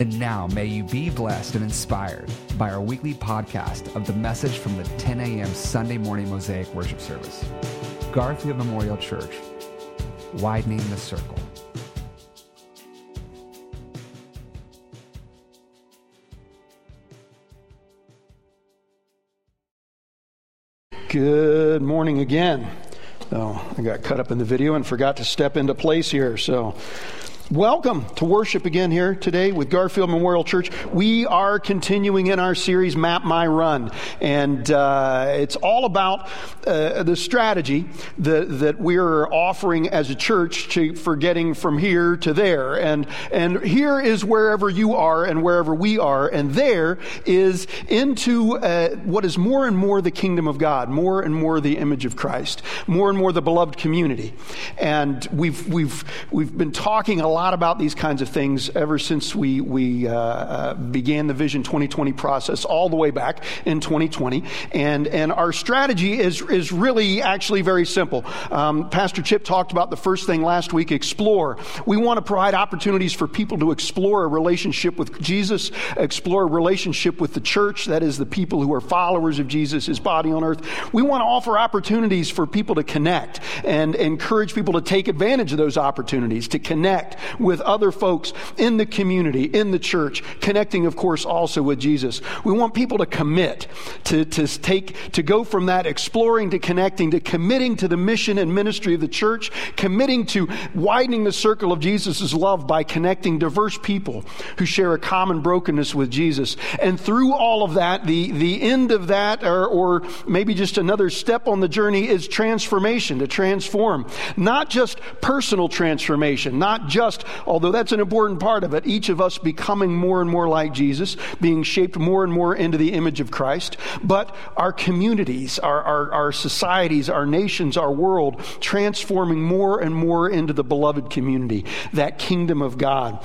And now, may you be blessed and inspired by our weekly podcast of the message from the 10 a.m. Sunday morning Mosaic worship service. Garfield Memorial Church, widening the circle. Good morning again. Oh, I got cut up in the video and forgot to step into place here. So Welcome to worship again here today with Garfield Memorial Church. We are continuing in our series, Map My Run. And uh, it's all about uh, the strategy that, that we're offering as a church to, for getting from here to there. And, and here is wherever you are and wherever we are. And there is into uh, what is more and more the kingdom of God, more and more the image of Christ, more and more the beloved community. And we've, we've, we've been talking a lot lot about these kinds of things ever since we, we uh, uh, began the Vision 2020 process all the way back in 2020. And, and our strategy is, is really actually very simple. Um, Pastor Chip talked about the first thing last week explore. We want to provide opportunities for people to explore a relationship with Jesus, explore a relationship with the church, that is, the people who are followers of Jesus, his body on earth. We want to offer opportunities for people to connect and encourage people to take advantage of those opportunities, to connect with other folks in the community, in the church, connecting, of course, also with Jesus. We want people to commit, to, to take, to go from that exploring to connecting, to committing to the mission and ministry of the church, committing to widening the circle of Jesus' love by connecting diverse people who share a common brokenness with Jesus. And through all of that, the, the end of that, or, or maybe just another step on the journey, is transformation, to transform. Not just personal transformation, not just although that's an important part of it, each of us becoming more and more like Jesus, being shaped more and more into the image of Christ, but our communities, our, our, our societies, our nations, our world transforming more and more into the beloved community, that kingdom of God.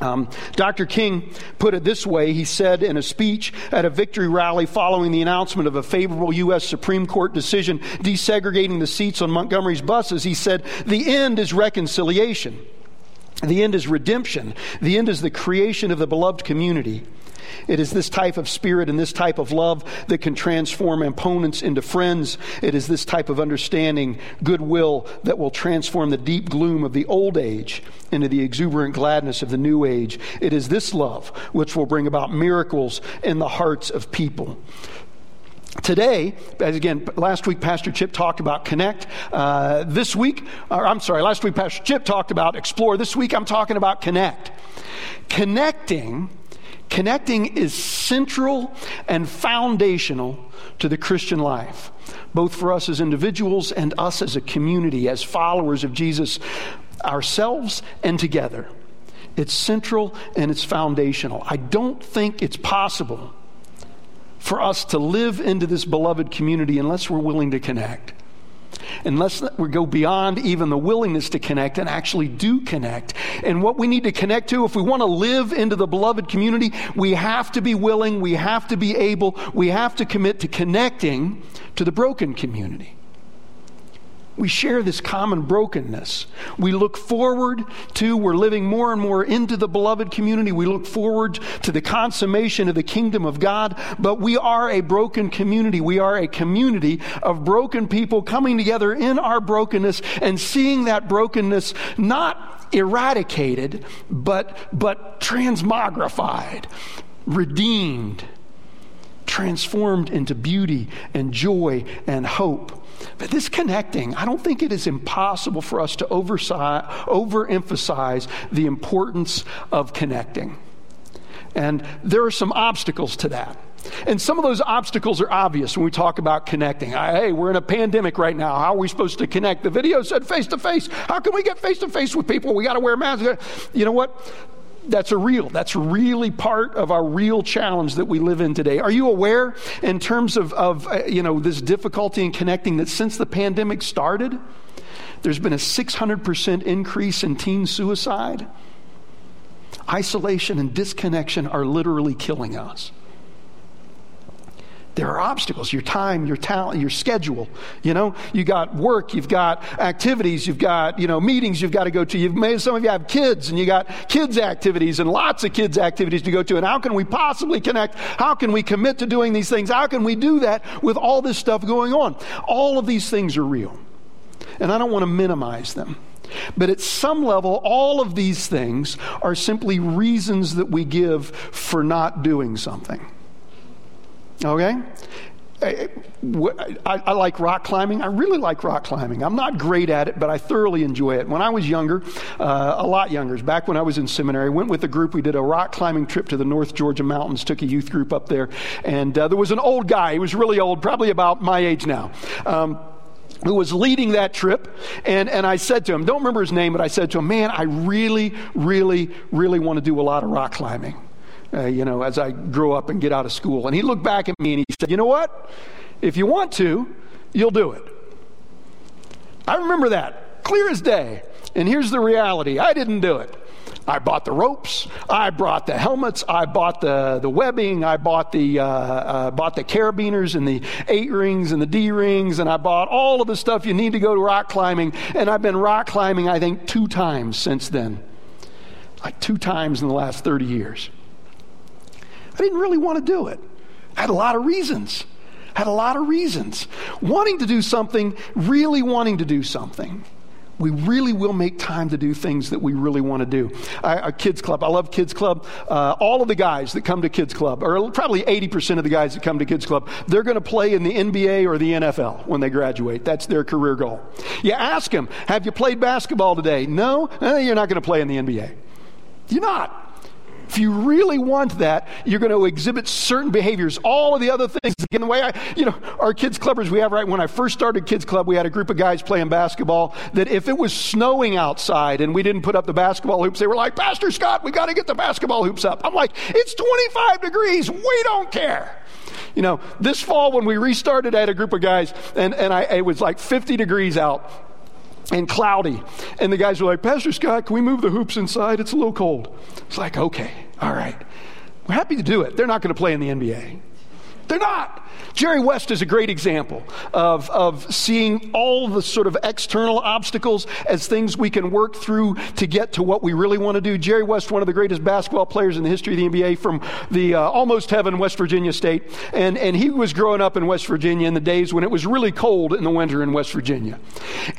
Um, Dr. King put it this way. He said in a speech at a victory rally following the announcement of a favorable U.S. Supreme Court decision desegregating the seats on Montgomery's buses, he said, The end is reconciliation. The end is redemption. The end is the creation of the beloved community. It is this type of spirit and this type of love that can transform opponents into friends. It is this type of understanding, goodwill, that will transform the deep gloom of the old age into the exuberant gladness of the new age. It is this love which will bring about miracles in the hearts of people. Today, as again, last week Pastor Chip talked about connect. Uh, this week, or I'm sorry, last week Pastor Chip talked about explore. This week I'm talking about connect. Connecting, connecting is central and foundational to the Christian life, both for us as individuals and us as a community, as followers of Jesus, ourselves and together. It's central and it's foundational. I don't think it's possible for us to live into this beloved community unless we're willing to connect. Unless we go beyond even the willingness to connect and actually do connect. And what we need to connect to, if we want to live into the beloved community, we have to be willing, we have to be able, we have to commit to connecting to the broken community. We share this common brokenness. We look forward to, we're living more and more into the beloved community. We look forward to the consummation of the kingdom of God, but we are a broken community. We are a community of broken people coming together in our brokenness and seeing that brokenness not eradicated, but, but transmogrified, redeemed, transformed into beauty and joy and hope. But this connecting, I don't think it is impossible for us to overemphasize the importance of connecting. And there are some obstacles to that. And some of those obstacles are obvious when we talk about connecting. Hey, we're in a pandemic right now. How are we supposed to connect? The video said face to face. How can we get face to face with people? We got to wear masks. You know what? That's a real that's really part of our real challenge that we live in today. Are you aware in terms of, of uh, you know this difficulty in connecting that since the pandemic started there's been a 600% increase in teen suicide? Isolation and disconnection are literally killing us there are obstacles. Your time your talent your schedule you know? You got work you've got activities you've got you know meetings you've got to go to. You've made some of you have kids and you got kids activities and lots of kids activities to go to. And how can we possibly connect? How can we commit to doing these things? How can we do that with all this stuff going on? All of these things are real. And i don't want to minimize them. But at some level, all of these things are simply reasons that we give for not doing something. Okay? I, I, I, like rock climbing. I really like rock climbing. I'm not great at it, but I thoroughly enjoy it. When I was younger, uh, a lot younger, back when I was in seminary, went with a group. We did a rock climbing trip to the North Georgia mountains. Took a youth group up there, and uh, there was an old guy. He was really old, probably about my age now. Um, who was leading that trip. And, and I said to him, don't remember his name, but I said to him, man, I really, really, really want to do a lot of rock climbing uh, you know, as I grow up and get out of school. And he looked back at me and he said, You know what? If you want to, you'll do it. I remember that clear as day. And here's the reality I didn't do it. I bought the ropes. I brought the helmets. I bought the, the webbing. I bought the, uh, uh, bought the carabiners and the eight rings and the D rings. And I bought all of the stuff you need to go to rock climbing. And I've been rock climbing, I think, two times since then. Like two times in the last 30 years. I didn't really want to do it. I had a lot of reasons. I had a lot of reasons. Wanting to do something, really wanting to do something. We really will make time to do things that we really want to do. I, a kids club, I love kids club. Uh, all of the guys that come to kids club, or probably 80% of the guys that come to kids club, they're going to play in the NBA or the NFL when they graduate. That's their career goal. You ask them, have you played basketball today? No? Eh, you're not going to play in the NBA. You're not. If you really want that, you're going to exhibit certain behaviors. All of the other things. Again, the way I, you know, our kids clubbers we have right when I first started kids club, we had a group of guys playing basketball that if it was snowing outside and we didn't put up the basketball hoops, they were like, Pastor Scott, we got to get the basketball hoops up. I'm like, it's 25 degrees. We don't care. You know, this fall when we restarted, I had a group of guys and, and I, it was like 50 degrees out and cloudy. And the guys were like, Pastor Scott, can we move the hoops inside? It's a little cold. It's like, okay, all right. We're happy to do it. They're not going to play in the NBA. They're not. Jerry West is a great example of, of seeing all the sort of external obstacles as things we can work through to get to what we really want to do. Jerry West, one of the greatest basketball players in the history of the NBA from the uh, almost heaven, West Virginia State. And, and he was growing up in West Virginia in the days when it was really cold in the winter in West Virginia.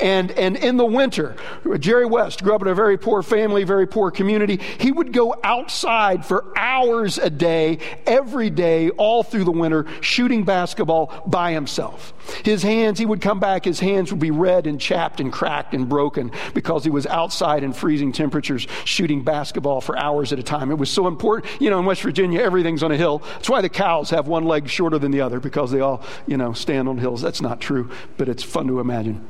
And, and in the winter, Jerry West grew up in a very poor family, very poor community. He would go outside for hours a day, every day, all through the winter, shooting basketball by himself. His hands, he would come back, his hands would be red and chapped and cracked and broken because he was outside in freezing temperatures shooting basketball for hours at a time. It was so important. You know, in West Virginia, everything's on a hill. That's why the cows have one leg shorter than the other because they all, you know, stand on hills. That's not true, but it's fun to imagine.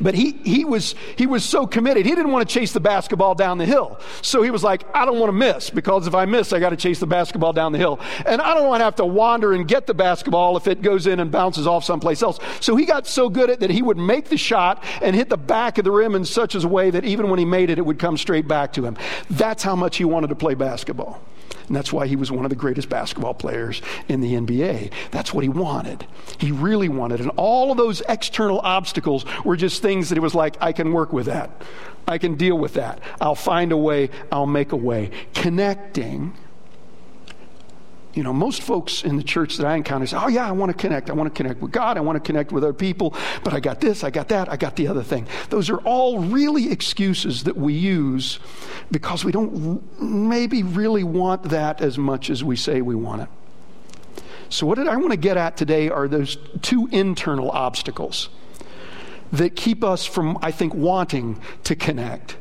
But he, he, was, he was so committed. He didn't want to chase the basketball down the hill. So he was like, I don't want to miss because if I miss, I got to chase the basketball down the hill. And I don't want to have to wander and get the basketball if it goes in and bounces off someplace else. So he got so good at that he would make the shot and hit the back of the rim in such a way that even when he made it, it would come straight back to him. That's how much he wanted to play basketball. And that's why he was one of the greatest basketball players in the NBA. That's what he wanted. He really wanted. And all of those external obstacles were just things that it was like, I can work with that. I can deal with that. I'll find a way. I'll make a way. Connecting you know, most folks in the church that I encounter say, Oh, yeah, I want to connect. I want to connect with God. I want to connect with other people. But I got this, I got that, I got the other thing. Those are all really excuses that we use because we don't maybe really want that as much as we say we want it. So, what did I want to get at today are those two internal obstacles that keep us from, I think, wanting to connect.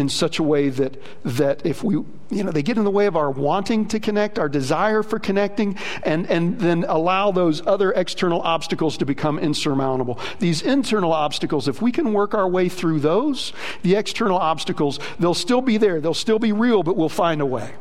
In such a way that, that if we, you know, they get in the way of our wanting to connect, our desire for connecting, and, and then allow those other external obstacles to become insurmountable. These internal obstacles, if we can work our way through those, the external obstacles, they'll still be there, they'll still be real, but we'll find a way.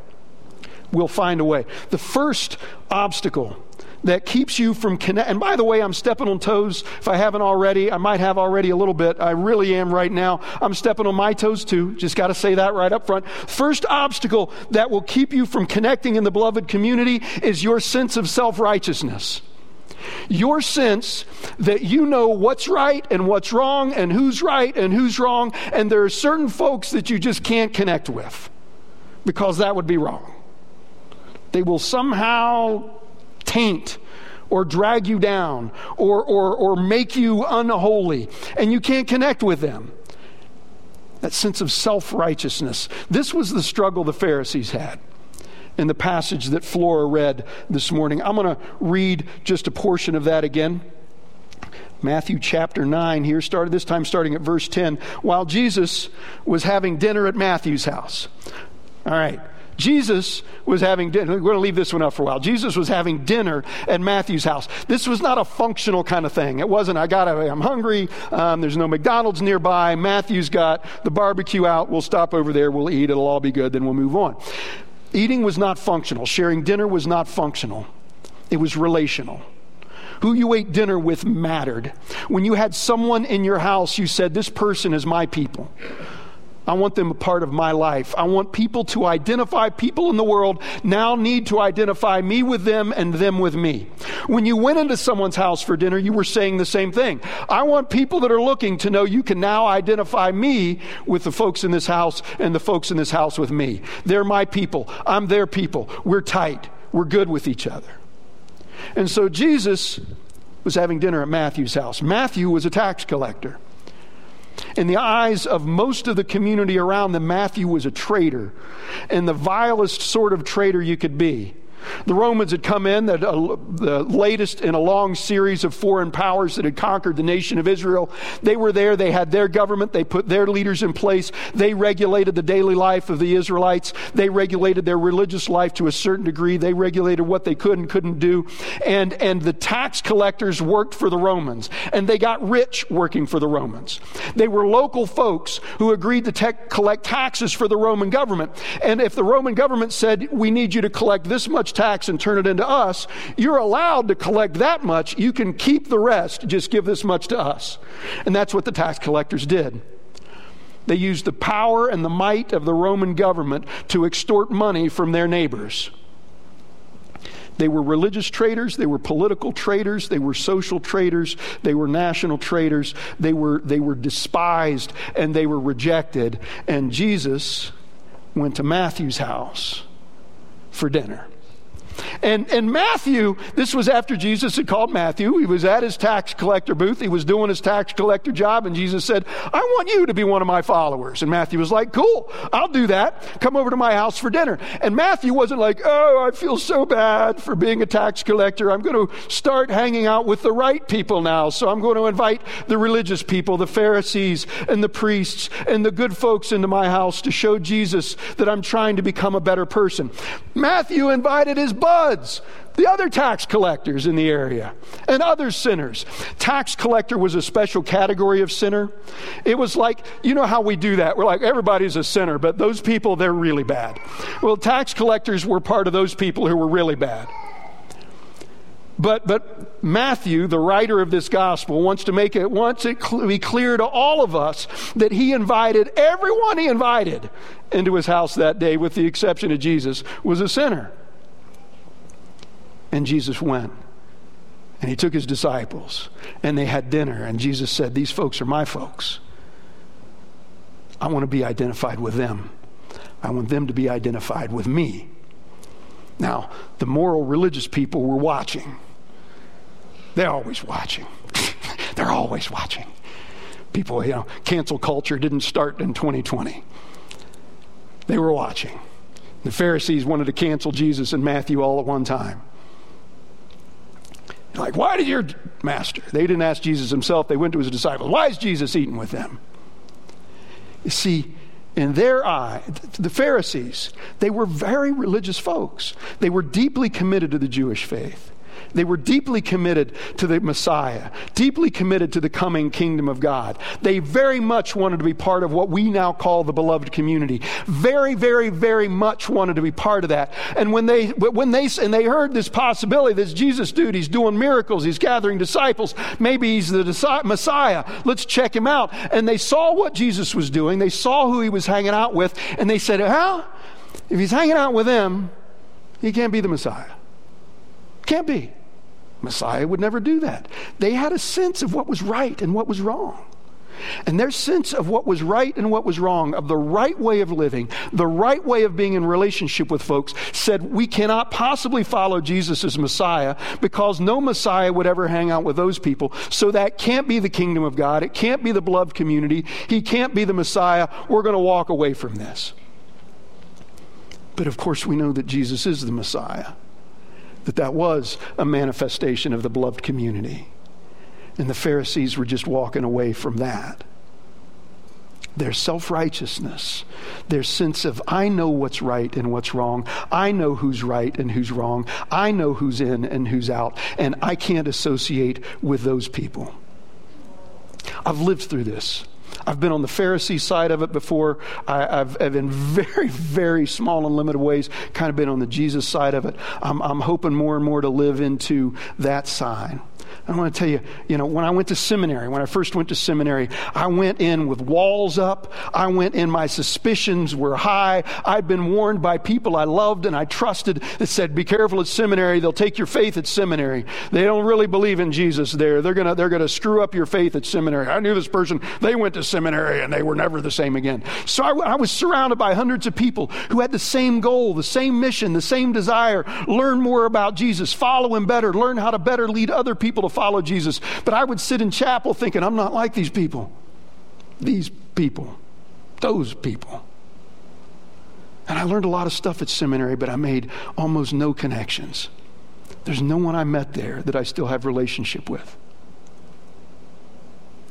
We'll find a way. The first obstacle that keeps you from connect. And by the way, I'm stepping on toes. If I haven't already, I might have already a little bit. I really am right now. I'm stepping on my toes too. Just got to say that right up front. First obstacle that will keep you from connecting in the beloved community is your sense of self righteousness. Your sense that you know what's right and what's wrong and who's right and who's wrong, and there are certain folks that you just can't connect with because that would be wrong. They will somehow taint or drag you down or, or, or make you unholy, and you can't connect with them. That sense of self righteousness. This was the struggle the Pharisees had in the passage that Flora read this morning. I'm going to read just a portion of that again. Matthew chapter 9 here started this time starting at verse 10 while Jesus was having dinner at Matthew's house. All right. Jesus was having dinner. We're going to leave this one up for a while. Jesus was having dinner at Matthew's house. This was not a functional kind of thing. It wasn't, I got to, I'm hungry. Um, there's no McDonald's nearby. Matthew's got the barbecue out. We'll stop over there. We'll eat. It'll all be good. Then we'll move on. Eating was not functional. Sharing dinner was not functional. It was relational. Who you ate dinner with mattered. When you had someone in your house, you said, This person is my people. I want them a part of my life. I want people to identify, people in the world now need to identify me with them and them with me. When you went into someone's house for dinner, you were saying the same thing. I want people that are looking to know you can now identify me with the folks in this house and the folks in this house with me. They're my people. I'm their people. We're tight. We're good with each other. And so Jesus was having dinner at Matthew's house. Matthew was a tax collector. In the eyes of most of the community around them, Matthew was a traitor, and the vilest sort of traitor you could be. The Romans had come in, the, uh, the latest in a long series of foreign powers that had conquered the nation of Israel. They were there, they had their government, they put their leaders in place, they regulated the daily life of the Israelites, they regulated their religious life to a certain degree, they regulated what they could and couldn't do. And, and the tax collectors worked for the Romans, and they got rich working for the Romans. They were local folks who agreed to te- collect taxes for the Roman government. And if the Roman government said, We need you to collect this much tax and turn it into us, you're allowed to collect that much. You can keep the rest, just give this much to us. And that's what the tax collectors did. They used the power and the might of the Roman government to extort money from their neighbors. They were religious traitors, they were political traitors, they were social traitors, they were national traitors, they were, they were despised and they were rejected. And Jesus went to Matthew's house for dinner. And, and Matthew, this was after Jesus had called Matthew. He was at his tax collector booth. He was doing his tax collector job. And Jesus said, I want you to be one of my followers. And Matthew was like, Cool, I'll do that. Come over to my house for dinner. And Matthew wasn't like, Oh, I feel so bad for being a tax collector. I'm going to start hanging out with the right people now. So I'm going to invite the religious people, the Pharisees and the priests and the good folks into my house to show Jesus that I'm trying to become a better person. Matthew invited his the other tax collectors in the area, and other sinners. Tax collector was a special category of sinner. It was like, you know how we do that? We're like, everybody's a sinner, but those people, they're really bad. Well, tax collectors were part of those people who were really bad. But, but Matthew, the writer of this gospel, wants to make it, wants it cl- be clear to all of us that he invited everyone he invited into his house that day, with the exception of Jesus, was a sinner. And Jesus went. And he took his disciples and they had dinner. And Jesus said, These folks are my folks. I want to be identified with them. I want them to be identified with me. Now, the moral religious people were watching. They're always watching. They're always watching. People, you know, cancel culture didn't start in 2020. They were watching. The Pharisees wanted to cancel Jesus and Matthew all at one time. Like, why did your master? They didn't ask Jesus himself, they went to his disciples. Why is Jesus eating with them? You see, in their eye, the Pharisees, they were very religious folks. They were deeply committed to the Jewish faith. They were deeply committed to the Messiah, deeply committed to the coming kingdom of God. They very much wanted to be part of what we now call the beloved community. Very, very, very much wanted to be part of that. And when they, when they, and they heard this possibility, this Jesus dude, he's doing miracles, he's gathering disciples, maybe he's the Messiah, let's check him out. And they saw what Jesus was doing, they saw who he was hanging out with, and they said, Well, if he's hanging out with them, he can't be the Messiah. Can't be. Messiah would never do that. They had a sense of what was right and what was wrong. And their sense of what was right and what was wrong, of the right way of living, the right way of being in relationship with folks, said we cannot possibly follow Jesus as Messiah because no Messiah would ever hang out with those people. So that can't be the kingdom of God. It can't be the beloved community. He can't be the Messiah. We're going to walk away from this. But of course, we know that Jesus is the Messiah that that was a manifestation of the beloved community. And the Pharisees were just walking away from that. Their self righteousness, their sense of, I know what's right and what's wrong. I know who's right and who's wrong. I know who's in and who's out. And I can't associate with those people. I've lived through this. I've been on the Pharisee side of it before. I, have in very, very small and limited ways, kind of been on the Jesus side of it. I'm, I'm hoping more and more to live into that side. I want to tell you, you know, when I went to seminary, when I first went to seminary, I went in with walls up. I went in, my suspicions were high. I'd been warned by people I loved and I trusted that said, be careful at seminary. They'll take your faith at seminary. They don't really believe in Jesus there. They're going to, they're going to screw up your faith at seminary. I knew this person. They went to seminary and they were never the same again. So I, I was surrounded by hundreds of people who had the same goal, the same mission, the same desire, learn more about Jesus, follow him better, learn how to better lead other people to follow Jesus. But I would sit in chapel thinking, I'm not like these people. These people. Those people. And I learned a lot of stuff at seminary, but I made almost no connections. There's no one I met there that I still have relationship with.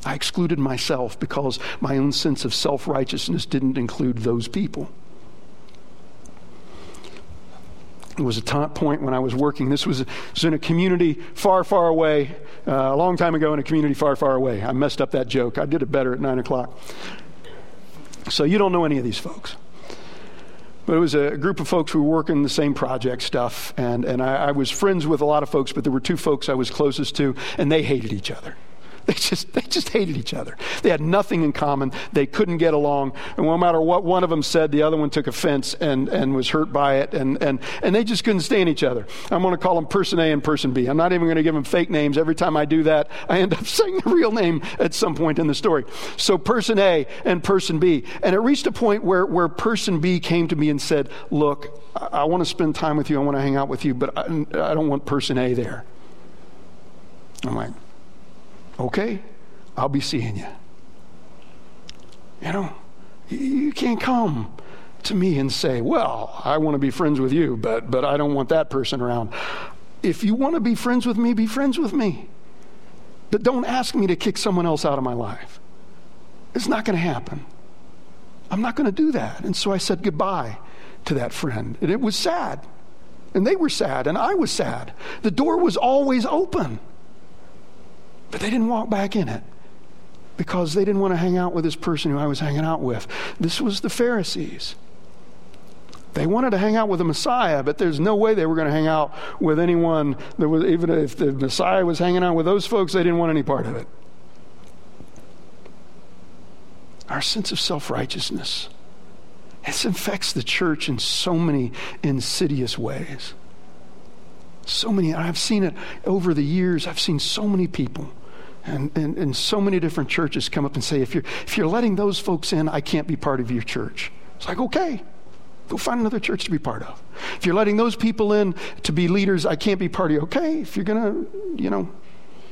I excluded myself because my own sense of self righteousness didn't include those people. It was a t- point when I was working. This was, was in a community far, far away, uh, a long time ago in a community far, far away. I messed up that joke. I did it better at 9 o'clock. So you don't know any of these folks. But it was a group of folks who were working the same project stuff. And, and I, I was friends with a lot of folks, but there were two folks I was closest to, and they hated each other. They just, they just hated each other. They had nothing in common. They couldn't get along. And no matter what one of them said, the other one took offense and, and was hurt by it. And, and, and they just couldn't stand each other. I'm going to call them person A and person B. I'm not even going to give them fake names. Every time I do that, I end up saying the real name at some point in the story. So person A and person B. And it reached a point where, where person B came to me and said, Look, I, I want to spend time with you. I want to hang out with you, but I, I don't want person A there. I'm like, Okay, I'll be seeing you. You know, you can't come to me and say, Well, I want to be friends with you, but, but I don't want that person around. If you want to be friends with me, be friends with me. But don't ask me to kick someone else out of my life. It's not going to happen. I'm not going to do that. And so I said goodbye to that friend. And it was sad. And they were sad, and I was sad. The door was always open. But they didn't walk back in it because they didn't want to hang out with this person who I was hanging out with. This was the Pharisees. They wanted to hang out with the Messiah, but there's no way they were going to hang out with anyone that was, even if the Messiah was hanging out with those folks, they didn't want any part of it. Our sense of self righteousness. This infects the church in so many insidious ways. So many, I've seen it over the years. I've seen so many people and, and, and so many different churches come up and say, if you're, if you're letting those folks in, I can't be part of your church. It's like, okay, go find another church to be part of. If you're letting those people in to be leaders, I can't be part of you. Okay, if you're going to, you know,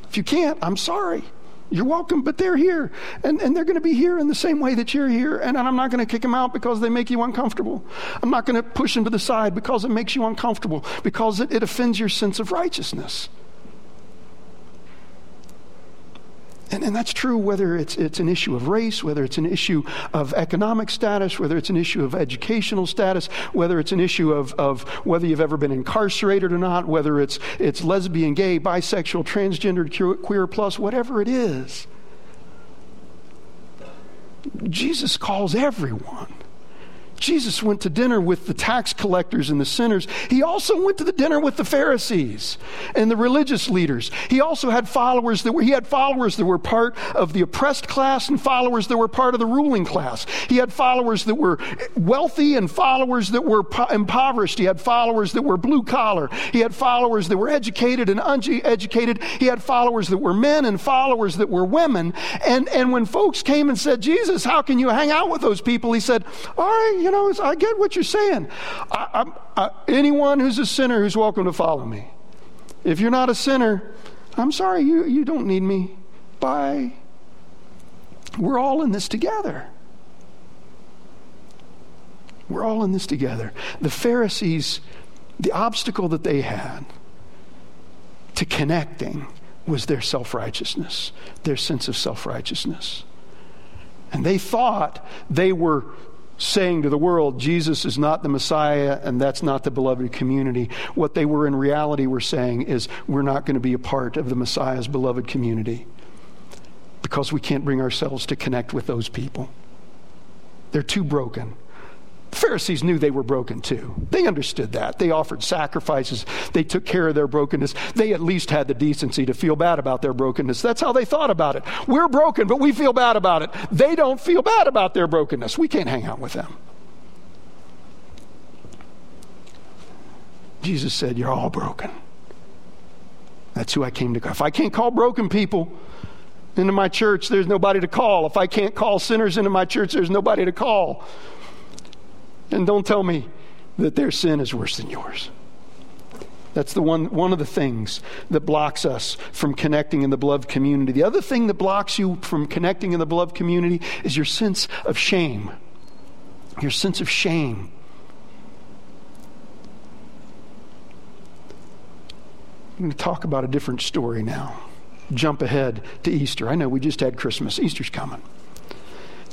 if you can't, I'm sorry. You're welcome, but they're here. And, and they're going to be here in the same way that you're here. And I'm not going to kick them out because they make you uncomfortable. I'm not going to push them to the side because it makes you uncomfortable, because it, it offends your sense of righteousness. And, and that's true whether it's, it's an issue of race, whether it's an issue of economic status, whether it's an issue of educational status, whether it's an issue of, of whether you've ever been incarcerated or not, whether it's, it's lesbian, gay, bisexual, transgender, queer plus, whatever it is. Jesus calls everyone. Jesus went to dinner with the tax collectors and the sinners. He also went to the dinner with the Pharisees and the religious leaders. He also had followers that were he had followers that were part of the oppressed class and followers that were part of the ruling class. He had followers that were wealthy and followers that were po- impoverished. He had followers that were blue collar. He had followers that were educated and uneducated. He had followers that were men and followers that were women. And and when folks came and said, "Jesus, how can you hang out with those people?" He said, "All right, you know, I get what you're saying. I, I, anyone who's a sinner who's welcome to follow me. If you're not a sinner, I'm sorry, you, you don't need me. Bye. We're all in this together. We're all in this together. The Pharisees, the obstacle that they had to connecting was their self righteousness, their sense of self righteousness. And they thought they were saying to the world, Jesus is not the Messiah and that's not the beloved community. What they were in reality were saying is, we're not going to be a part of the Messiah's beloved community because we can't bring ourselves to connect with those people. They're too broken. Pharisees knew they were broken too. They understood that. They offered sacrifices. They took care of their brokenness. They at least had the decency to feel bad about their brokenness. That's how they thought about it. We're broken, but we feel bad about it. They don't feel bad about their brokenness. We can't hang out with them. Jesus said, You're all broken. That's who I came to call. If I can't call broken people into my church, there's nobody to call. If I can't call sinners into my church, there's nobody to call. And don't tell me that their sin is worse than yours. That's the one, one of the things that blocks us from connecting in the beloved community. The other thing that blocks you from connecting in the beloved community is your sense of shame. Your sense of shame. I'm going to talk about a different story now. Jump ahead to Easter. I know we just had Christmas. Easter's coming.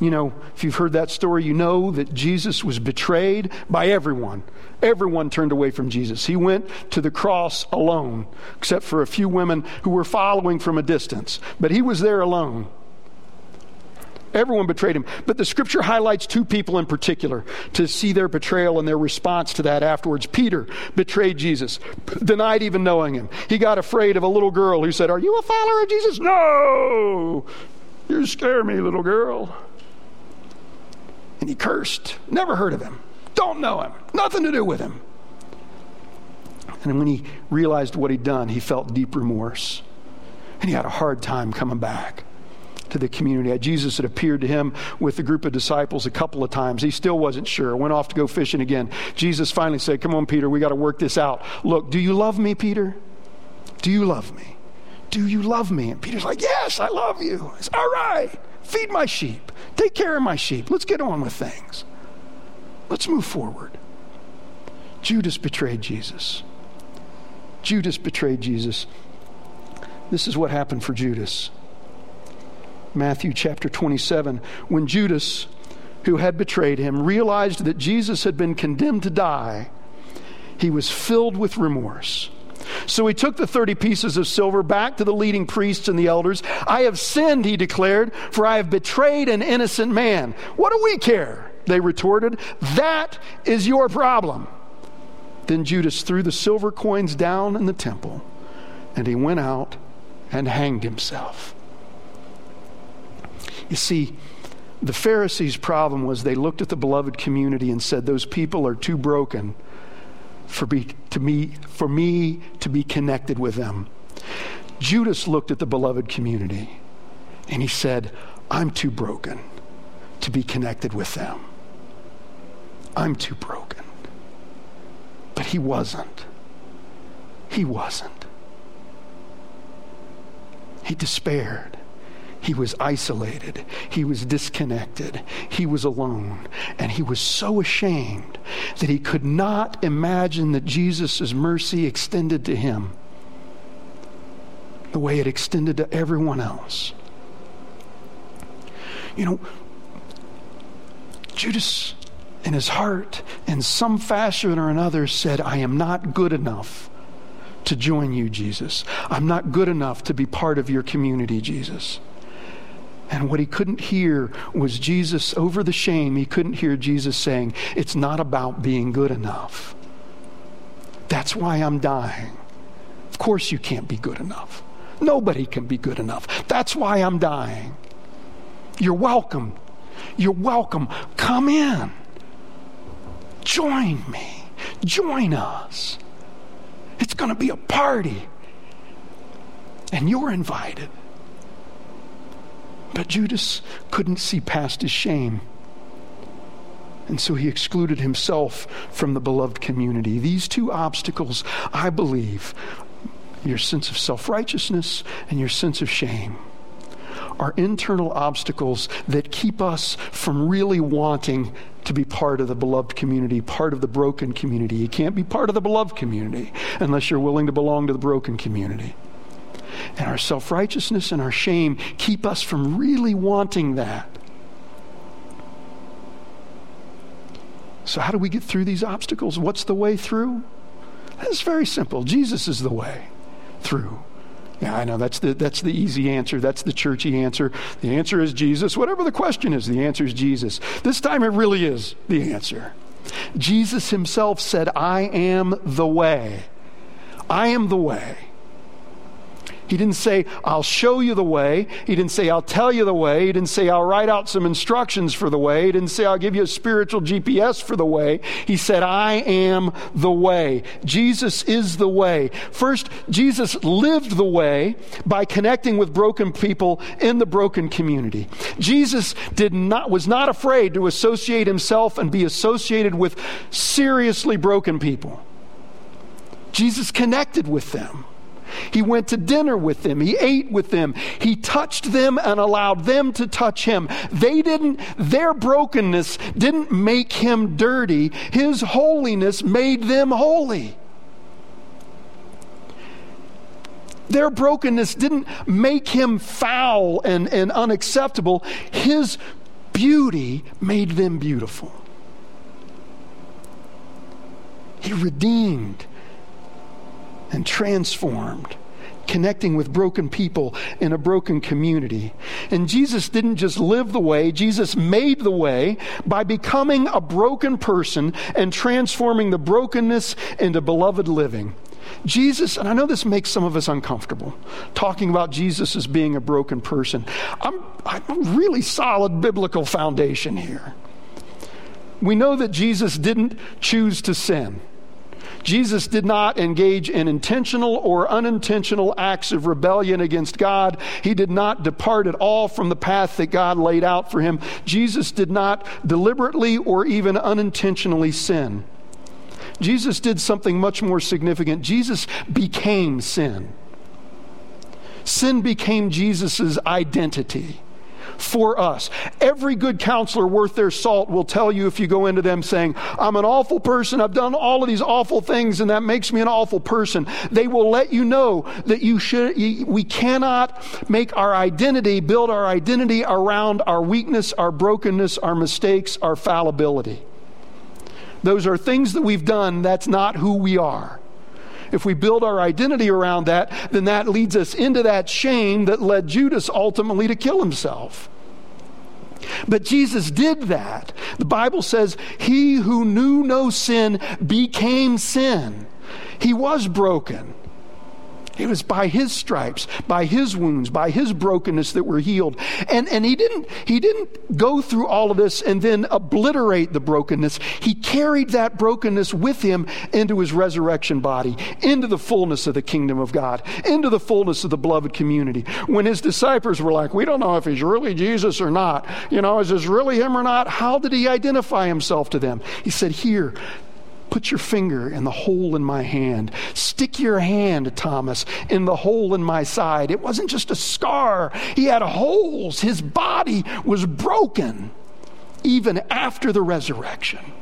You know, if you've heard that story, you know that Jesus was betrayed by everyone. Everyone turned away from Jesus. He went to the cross alone, except for a few women who were following from a distance. But he was there alone. Everyone betrayed him. But the scripture highlights two people in particular to see their betrayal and their response to that afterwards. Peter betrayed Jesus, denied even knowing him. He got afraid of a little girl who said, Are you a follower of Jesus? No! You scare me, little girl and he cursed. Never heard of him. Don't know him. Nothing to do with him. And when he realized what he'd done, he felt deep remorse. And he had a hard time coming back to the community. Jesus had appeared to him with a group of disciples a couple of times. He still wasn't sure. Went off to go fishing again. Jesus finally said, Come on, Peter, we got to work this out. Look, do you love me, Peter? Do you love me? Do you love me? And Peter's like, Yes, I love you. It's all right. Feed my sheep. Take care of my sheep. Let's get on with things. Let's move forward. Judas betrayed Jesus. Judas betrayed Jesus. This is what happened for Judas. Matthew chapter 27. When Judas, who had betrayed him, realized that Jesus had been condemned to die, he was filled with remorse. So he took the 30 pieces of silver back to the leading priests and the elders. I have sinned, he declared, for I have betrayed an innocent man. What do we care? They retorted. That is your problem. Then Judas threw the silver coins down in the temple, and he went out and hanged himself. You see, the Pharisees' problem was they looked at the beloved community and said, Those people are too broken for, be, to me, for me to be connected with them. Judas looked at the beloved community and he said, I'm too broken to be connected with them. I'm too broken. But he wasn't. He wasn't. He despaired. He was isolated. He was disconnected. He was alone. And he was so ashamed that he could not imagine that Jesus' mercy extended to him the way it extended to everyone else. You know, Judas in his heart, in some fashion or another, said, I am not good enough to join you, Jesus. I'm not good enough to be part of your community, Jesus. And what he couldn't hear was Jesus, over the shame, he couldn't hear Jesus saying, It's not about being good enough. That's why I'm dying. Of course, you can't be good enough. Nobody can be good enough. That's why I'm dying. You're welcome. You're welcome. Come in. Join me. Join us. It's going to be a party. And you're invited. But Judas couldn't see past his shame. And so he excluded himself from the beloved community. These two obstacles, I believe, your sense of self righteousness and your sense of shame, are internal obstacles that keep us from really wanting to be part of the beloved community, part of the broken community. You can't be part of the beloved community unless you're willing to belong to the broken community. And our self righteousness and our shame keep us from really wanting that. So, how do we get through these obstacles? What's the way through? It's very simple. Jesus is the way through. Yeah, I know that's the, that's the easy answer. That's the churchy answer. The answer is Jesus. Whatever the question is, the answer is Jesus. This time it really is the answer. Jesus himself said, I am the way. I am the way. He didn't say, I'll show you the way. He didn't say, I'll tell you the way. He didn't say, I'll write out some instructions for the way. He didn't say, I'll give you a spiritual GPS for the way. He said, I am the way. Jesus is the way. First, Jesus lived the way by connecting with broken people in the broken community. Jesus did not, was not afraid to associate himself and be associated with seriously broken people. Jesus connected with them. He went to dinner with them. He ate with them. He touched them and allowed them to touch him. They didn't, their brokenness didn't make him dirty. His holiness made them holy. Their brokenness didn't make him foul and, and unacceptable. His beauty made them beautiful. He redeemed and transformed connecting with broken people in a broken community. And Jesus didn't just live the way, Jesus made the way by becoming a broken person and transforming the brokenness into beloved living. Jesus, and I know this makes some of us uncomfortable, talking about Jesus as being a broken person. I'm, I'm really solid biblical foundation here. We know that Jesus didn't choose to sin. Jesus did not engage in intentional or unintentional acts of rebellion against God. He did not depart at all from the path that God laid out for him. Jesus did not deliberately or even unintentionally sin. Jesus did something much more significant. Jesus became sin. Sin became Jesus' identity for us. Every good counselor worth their salt will tell you if you go into them saying, I'm an awful person, I've done all of these awful things, and that makes me an awful person. They will let you know that you should, we cannot make our identity, build our identity around our weakness, our brokenness, our mistakes, our fallibility. Those are things that we've done, that's not who we are. If we build our identity around that, then that leads us into that shame that led Judas ultimately to kill himself. But Jesus did that. The Bible says, He who knew no sin became sin. He was broken. It was by his stripes, by his wounds, by his brokenness that we're healed. And, and he, didn't, he didn't go through all of this and then obliterate the brokenness. He carried that brokenness with him into his resurrection body, into the fullness of the kingdom of God, into the fullness of the beloved community. When his disciples were like, We don't know if he's really Jesus or not, you know, is this really him or not? How did he identify himself to them? He said, Here, Put your finger in the hole in my hand. Stick your hand, Thomas, in the hole in my side. It wasn't just a scar, he had holes. His body was broken even after the resurrection.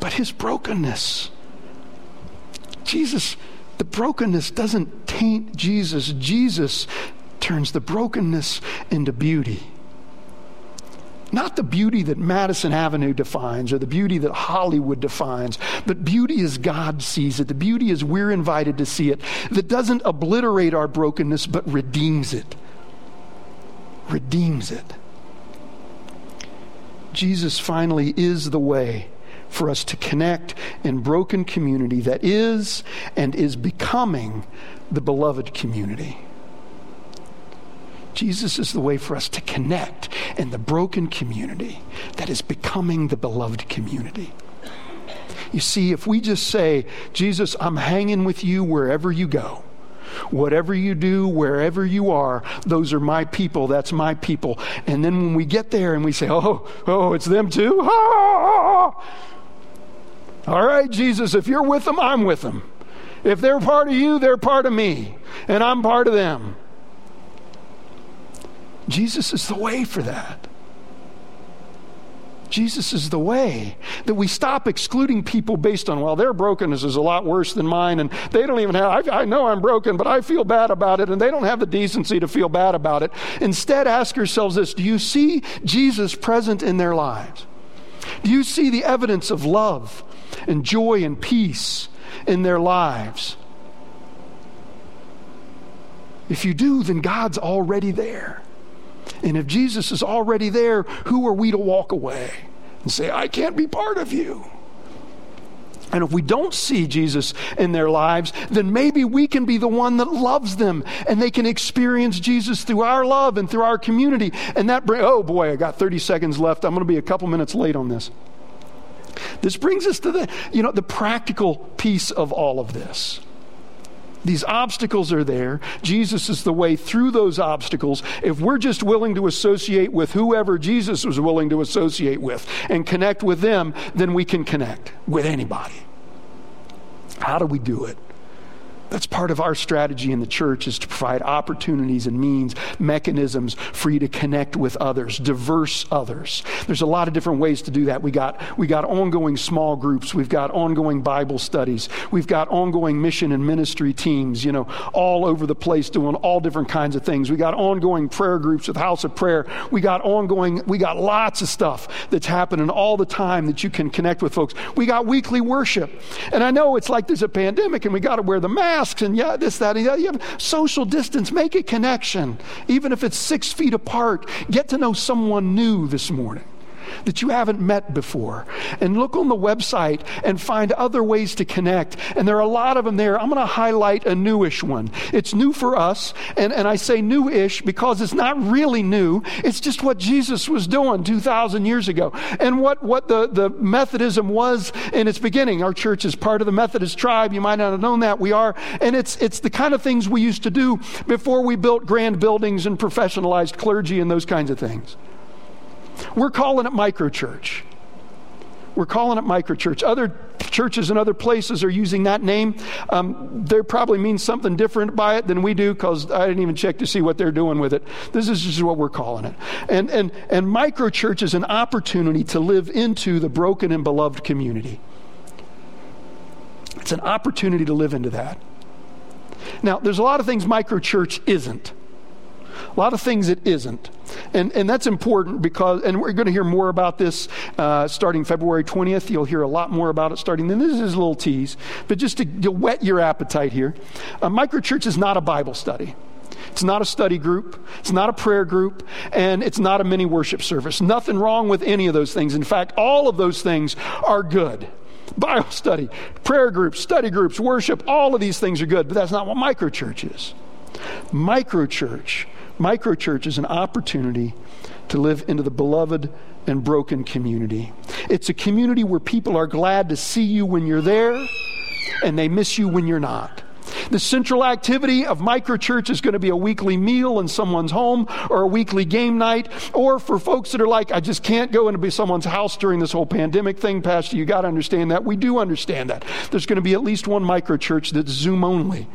But his brokenness, Jesus, the brokenness doesn't taint Jesus. Jesus turns the brokenness into beauty. Not the beauty that Madison Avenue defines or the beauty that Hollywood defines, but beauty as God sees it, the beauty as we're invited to see it, that doesn't obliterate our brokenness but redeems it. Redeems it. Jesus finally is the way for us to connect in broken community that is and is becoming the beloved community. Jesus is the way for us to connect in the broken community that is becoming the beloved community. You see, if we just say, Jesus, I'm hanging with you wherever you go, whatever you do, wherever you are, those are my people, that's my people. And then when we get there and we say, oh, oh, it's them too? Ah! All right, Jesus, if you're with them, I'm with them. If they're part of you, they're part of me, and I'm part of them. Jesus is the way for that. Jesus is the way that we stop excluding people based on, well, their brokenness is a lot worse than mine, and they don't even have, I, I, know I'm broken, but I feel bad about it, and they don't have the decency to feel bad about it. Instead, ask yourselves this Do you see Jesus present in their lives? Do you see the evidence of love and joy and peace in their lives? If you do, then God's already there. And if Jesus is already there, who are we to walk away and say, I can't be part of you? And if we don't see Jesus in their lives, then maybe we can be the one that loves them and they can experience Jesus through our love and through our community. And that bring oh boy, I got 30 seconds left. I'm going to be a couple minutes late on this. This brings us to the, you know, the practical piece of all of this. These obstacles are there. Jesus is the way through those obstacles. If we're just willing to associate with whoever Jesus was willing to associate with and connect with them, then we can connect with anybody. How do we do it? That's part of our strategy in the church is to provide opportunities and means, mechanisms for you to connect with others, diverse others. There's a lot of different ways to do that. We got we got ongoing small groups, we've got ongoing Bible studies, we've got ongoing mission and ministry teams, you know, all over the place doing all different kinds of things. We got ongoing prayer groups with House of Prayer. We got ongoing we got lots of stuff that's happening all the time that you can connect with folks. We got weekly worship. And I know it's like there's a pandemic and we got to wear the mask masks and yeah, this, that, and. You have social distance. Make a connection, even if it's six feet apart. Get to know someone new this morning that you haven't met before. And look on the website and find other ways to connect. And there are a lot of them there. I'm going to highlight a newish one. It's new for us. And, and I say newish because it's not really new. It's just what Jesus was doing 2,000 years ago. And what, what the, the Methodism was in its beginning. Our church is part of the Methodist tribe. You might not have known that. We are. And it's, it's the kind of things we used to do before we built grand buildings and professionalized clergy and those kinds of things. We're calling it microchurch. We're calling it microchurch. Other churches in other places are using that name. Um, they probably mean something different by it than we do because I didn't even check to see what they're doing with it. This is just what we're calling it. And, and, and microchurch is an opportunity to live into the broken and beloved community. It's an opportunity to live into that. Now, there's a lot of things microchurch isn't. A lot of things it isn't. And, and that's important because, and we're going to hear more about this uh, starting February 20th. You'll hear a lot more about it starting then. This is a little tease, but just to, to whet your appetite here. A microchurch is not a Bible study. It's not a study group. It's not a prayer group. And it's not a mini worship service. Nothing wrong with any of those things. In fact, all of those things are good. Bible study, prayer groups, study groups, worship, all of these things are good, but that's not what microchurch is. Microchurch Microchurch is an opportunity to live into the beloved and broken community. It's a community where people are glad to see you when you're there and they miss you when you're not. The central activity of microchurch is going to be a weekly meal in someone's home or a weekly game night. Or for folks that are like, I just can't go into someone's house during this whole pandemic thing, Pastor, you got to understand that. We do understand that. There's going to be at least one microchurch that's Zoom only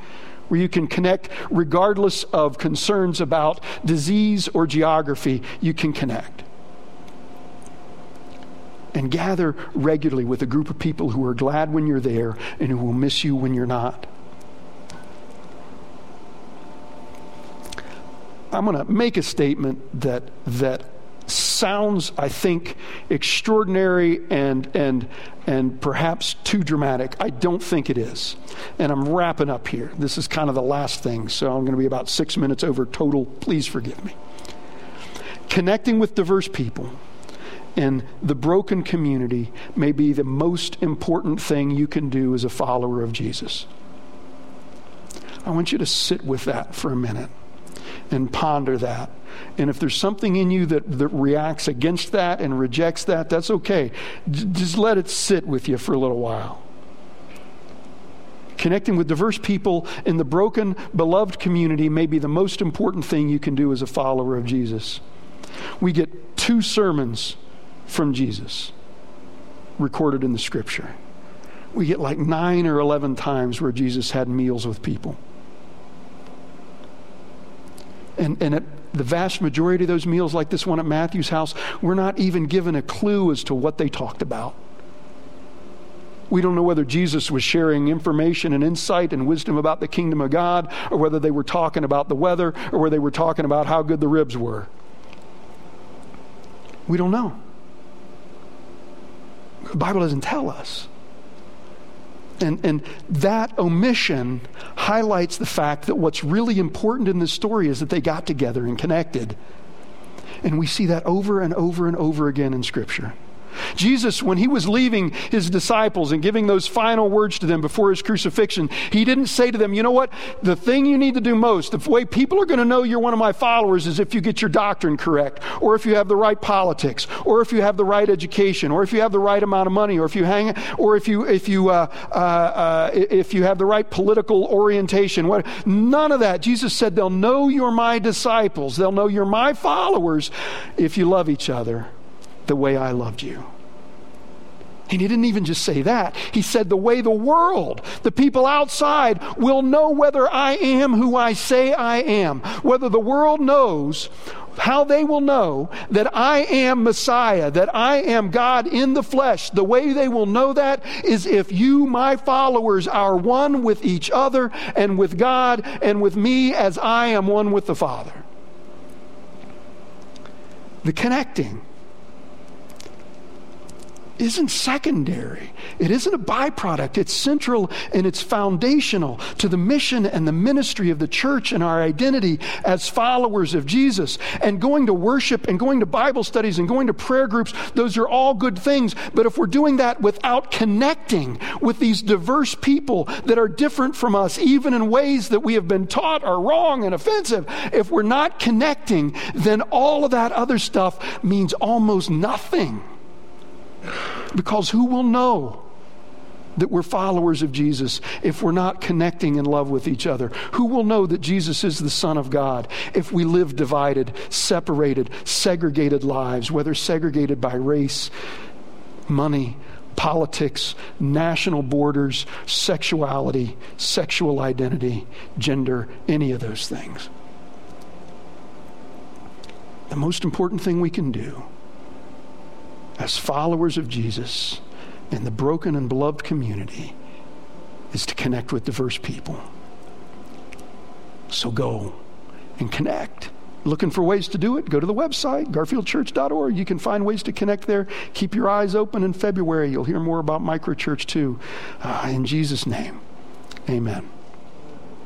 where you can connect regardless of concerns about disease or geography, you can connect. And gather regularly with a group of people who are glad when you're there and who will miss you when you're not. I'm going to make a statement that, that sounds, I think, extraordinary and, and, and perhaps too dramatic. I don't think it is. And I'm wrapping up here. This is kind of the last thing, so I'm going to be about six minutes over total. Please forgive me. Connecting with diverse people in the broken community may be the most important thing you can do as a follower of Jesus. I want you to sit with that for a minute and ponder that. And if there's something in you that, that reacts against that and rejects that, that's okay. D- just let it sit with you for a little while. Connecting with diverse people in the broken, beloved community may be the most important thing you can do as a follower of Jesus. We get two sermons from Jesus recorded in the scripture. We get like nine or 11 times where Jesus had meals with people. And, and at the vast majority of those meals, like this one at Matthew's house, we're not even given a clue as to what they talked about. We don't know whether Jesus was sharing information and insight and wisdom about the kingdom of God, or whether they were talking about the weather, or whether they were talking about how good the ribs were. We don't know. The Bible doesn't tell us. And, and that omission highlights the fact that what's really important in this story is that they got together and connected. And we see that over and over and over again in Scripture. Jesus, when he was leaving his disciples and giving those final words to them before his crucifixion, he didn't say to them, You know what? The thing you need to do most, the way people are going to know you're one of my followers is if you get your doctrine correct, or if you have the right politics, or if you have the right education, or if you have the right amount of money, or if you hang, or if you, if you, uh, uh, uh, if you have the right political orientation. What, none of that. Jesus said, They'll know you're my disciples, they'll know you're my followers if you love each other the way I loved you. And he didn't even just say that. He said, the way the world, the people outside, will know whether I am who I say I am. Whether the world knows how they will know that I am Messiah, that I am God in the flesh. The way they will know that is if you, my followers, are one with each other and with God and with me as I am one with the Father. The connecting isn't secondary. It isn't a byproduct. It's central and it's foundational to the mission and the ministry of the church and our identity as followers of Jesus. And going to worship and going to Bible studies and going to prayer groups, those are all good things. But if we're doing that without connecting with these diverse people that are different from us, even in ways that we have been taught are wrong and offensive, if we're not connecting, then all of that other stuff means almost nothing. Because who will know that we're followers of Jesus if we're not connecting in love with each other? Who will know that Jesus is the Son of God if we live divided, separated, segregated lives, whether segregated by race, money, politics, national borders, sexuality, sexual identity, gender, any of those things? The most important thing we can do as followers of Jesus in the broken and beloved community is to connect with diverse people. So go and connect. Looking for ways to do it? Go to the website, garfieldchurch.org. You can find ways to connect there. Keep your eyes open in February. You'll hear more about microchurch too. Uh, in Jesus' name, amen.